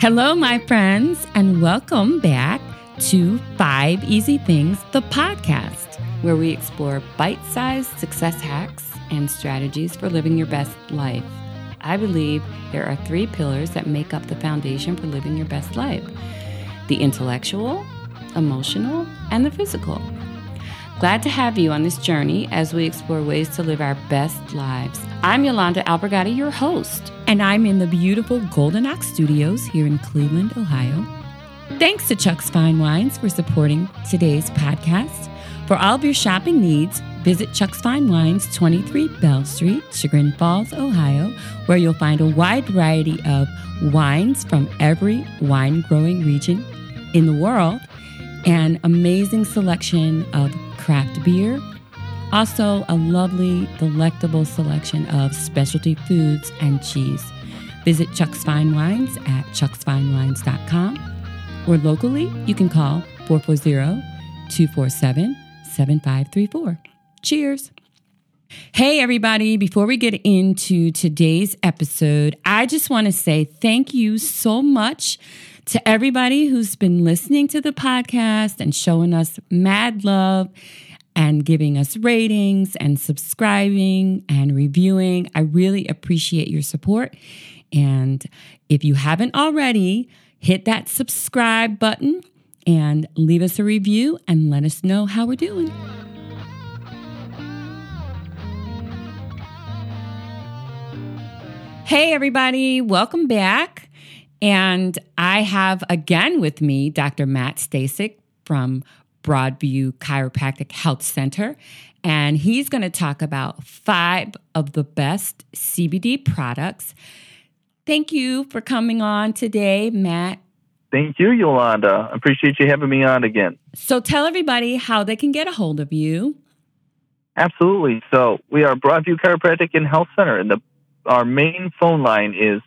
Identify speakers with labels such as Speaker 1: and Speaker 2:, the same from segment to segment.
Speaker 1: Hello, my friends, and welcome back to Five Easy Things, the podcast, where we explore bite sized success hacks and strategies for living your best life. I believe there are three pillars that make up the foundation for living your best life the intellectual, emotional, and the physical. Glad to have you on this journey as we explore ways to live our best lives. I'm Yolanda Albergati, your host, and I'm in the beautiful Golden Ox Studios here in Cleveland, Ohio. Thanks to Chuck's Fine Wines for supporting today's podcast. For all of your shopping needs, visit Chuck's Fine Wines, 23 Bell Street, Chagrin Falls, Ohio, where you'll find a wide variety of wines from every wine growing region in the world, an amazing selection of craft beer, also a lovely, delectable selection of specialty foods and cheese. Visit Chuck's Fine Wines at chucksfinewines.com or locally you can call 440 247 7534. Cheers. Hey, everybody. Before we get into today's episode, I just want to say thank you so much to everybody who's been listening to the podcast and showing us mad love and giving us ratings and subscribing and reviewing. I really appreciate your support. And if you haven't already, hit that subscribe button and leave us a review and let us know how we're doing. Hey, everybody, welcome back. And I have again with me Dr. Matt Stasik from Broadview Chiropractic Health Center. And he's going to talk about five of the best CBD products. Thank you for coming on today, Matt.
Speaker 2: Thank you, Yolanda. Appreciate you having me on again.
Speaker 1: So tell everybody how they can get a hold of you.
Speaker 2: Absolutely. So we are Broadview Chiropractic and Health Center, and the our main phone line is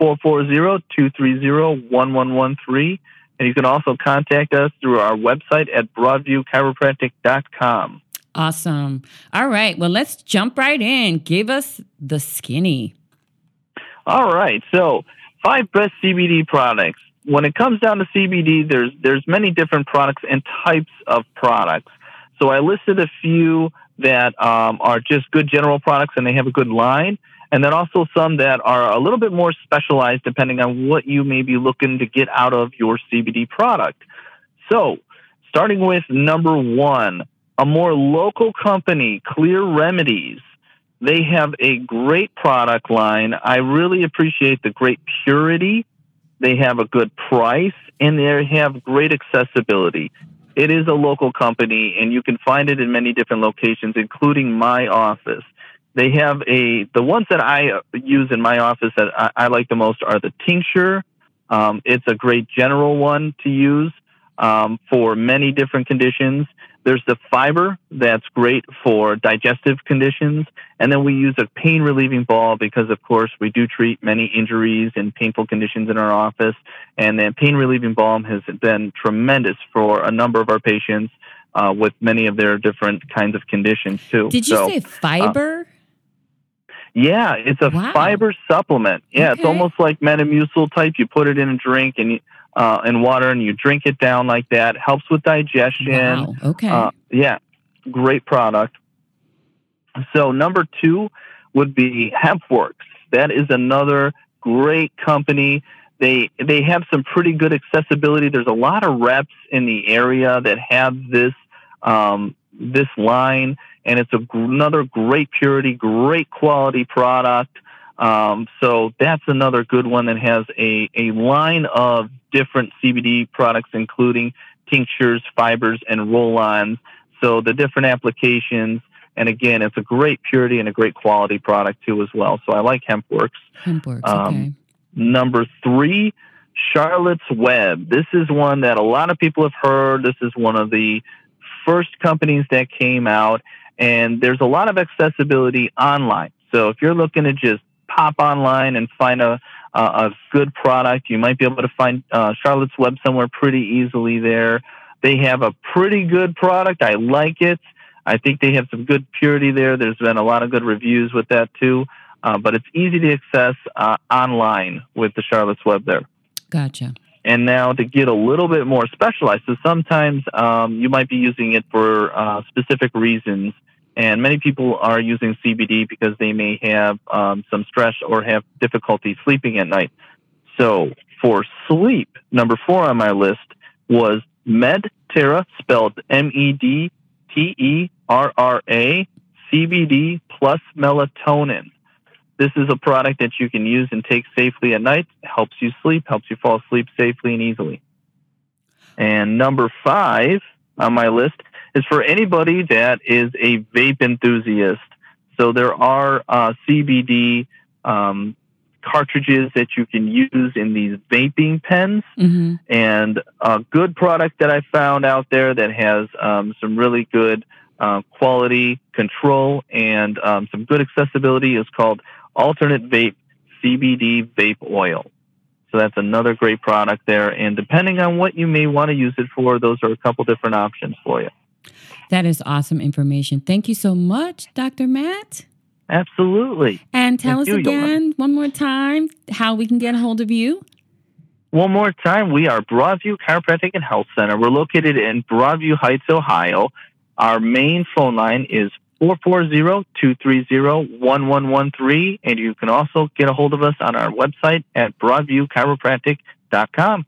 Speaker 2: 440-230-1113. And you can also contact us through our website at broadviewchiropractic.com.
Speaker 1: Awesome. All right. Well, let's jump right in. Give us the skinny.
Speaker 2: All right. So, five best CBD products. When it comes down to CBD, there's there's many different products and types of products. So I listed a few that um, are just good general products and they have a good line and then also some that are a little bit more specialized depending on what you may be looking to get out of your CBD product. So, starting with number one, a more local company, Clear Remedies. They have a great product line. I really appreciate the great purity. They have a good price and they have great accessibility. It is a local company and you can find it in many different locations, including my office. They have a the ones that I use in my office that I, I like the most are the tincture. Um, it's a great general one to use um, for many different conditions. There's the fiber that's great for digestive conditions, and then we use a pain relieving ball because, of course, we do treat many injuries and painful conditions in our office. And then pain relieving balm has been tremendous for a number of our patients uh, with many of their different kinds of conditions too.
Speaker 1: Did you so, say fiber? Uh,
Speaker 2: yeah, it's a wow. fiber supplement. Yeah, okay. it's almost like Metamucil type. You put it in a drink and uh, in water, and you drink it down like that. Helps with digestion.
Speaker 1: Wow. Okay. Uh,
Speaker 2: yeah, great product. So number two would be HempWorks. That is another great company. They they have some pretty good accessibility. There's a lot of reps in the area that have this um, this line and it's a, another great purity, great quality product. Um, so that's another good one that has a, a line of different CBD products, including tinctures, fibers, and roll-ons. So the different applications, and again, it's a great purity and a great quality product too as well. So I like HempWorks.
Speaker 1: HempWorks, um, okay.
Speaker 2: Number three, Charlotte's Web. This is one that a lot of people have heard. This is one of the first companies that came out, and there's a lot of accessibility online. So if you're looking to just pop online and find a a good product, you might be able to find uh, Charlotte's Web somewhere pretty easily there. They have a pretty good product. I like it. I think they have some good purity there. There's been a lot of good reviews with that too. Uh, but it's easy to access uh, online with the Charlotte's Web there.
Speaker 1: Gotcha.
Speaker 2: And now to get a little bit more specialized, so sometimes um, you might be using it for uh, specific reasons. And many people are using CBD because they may have um, some stress or have difficulty sleeping at night. So for sleep, number four on my list was MedTerra, spelled M E D T E R R A, CBD plus melatonin. This is a product that you can use and take safely at night. It helps you sleep, helps you fall asleep safely and easily. And number five on my list is for anybody that is a vape enthusiast. So there are uh, CBD um, cartridges that you can use in these vaping pens.
Speaker 1: Mm-hmm.
Speaker 2: And a good product that I found out there that has um, some really good uh, quality control and um, some good accessibility is called Alternate Vape CBD Vape Oil. So that's another great product there. And depending on what you may want to use it for, those are a couple different options for you.
Speaker 1: That is awesome information. Thank you so much, Dr. Matt.
Speaker 2: Absolutely.
Speaker 1: And tell
Speaker 2: Thank
Speaker 1: us
Speaker 2: you,
Speaker 1: again
Speaker 2: Yolanda.
Speaker 1: one more time how we can get a hold of you.
Speaker 2: One more time, we are Broadview Chiropractic and Health Center. We're located in Broadview Heights, Ohio. Our main phone line is 440-230-1113, and you can also get a hold of us on our website at broadviewchiropractic.com.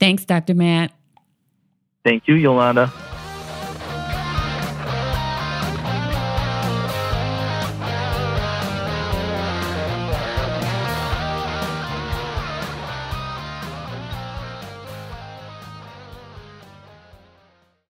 Speaker 1: Thanks, Dr. Matt.
Speaker 2: Thank you, Yolanda.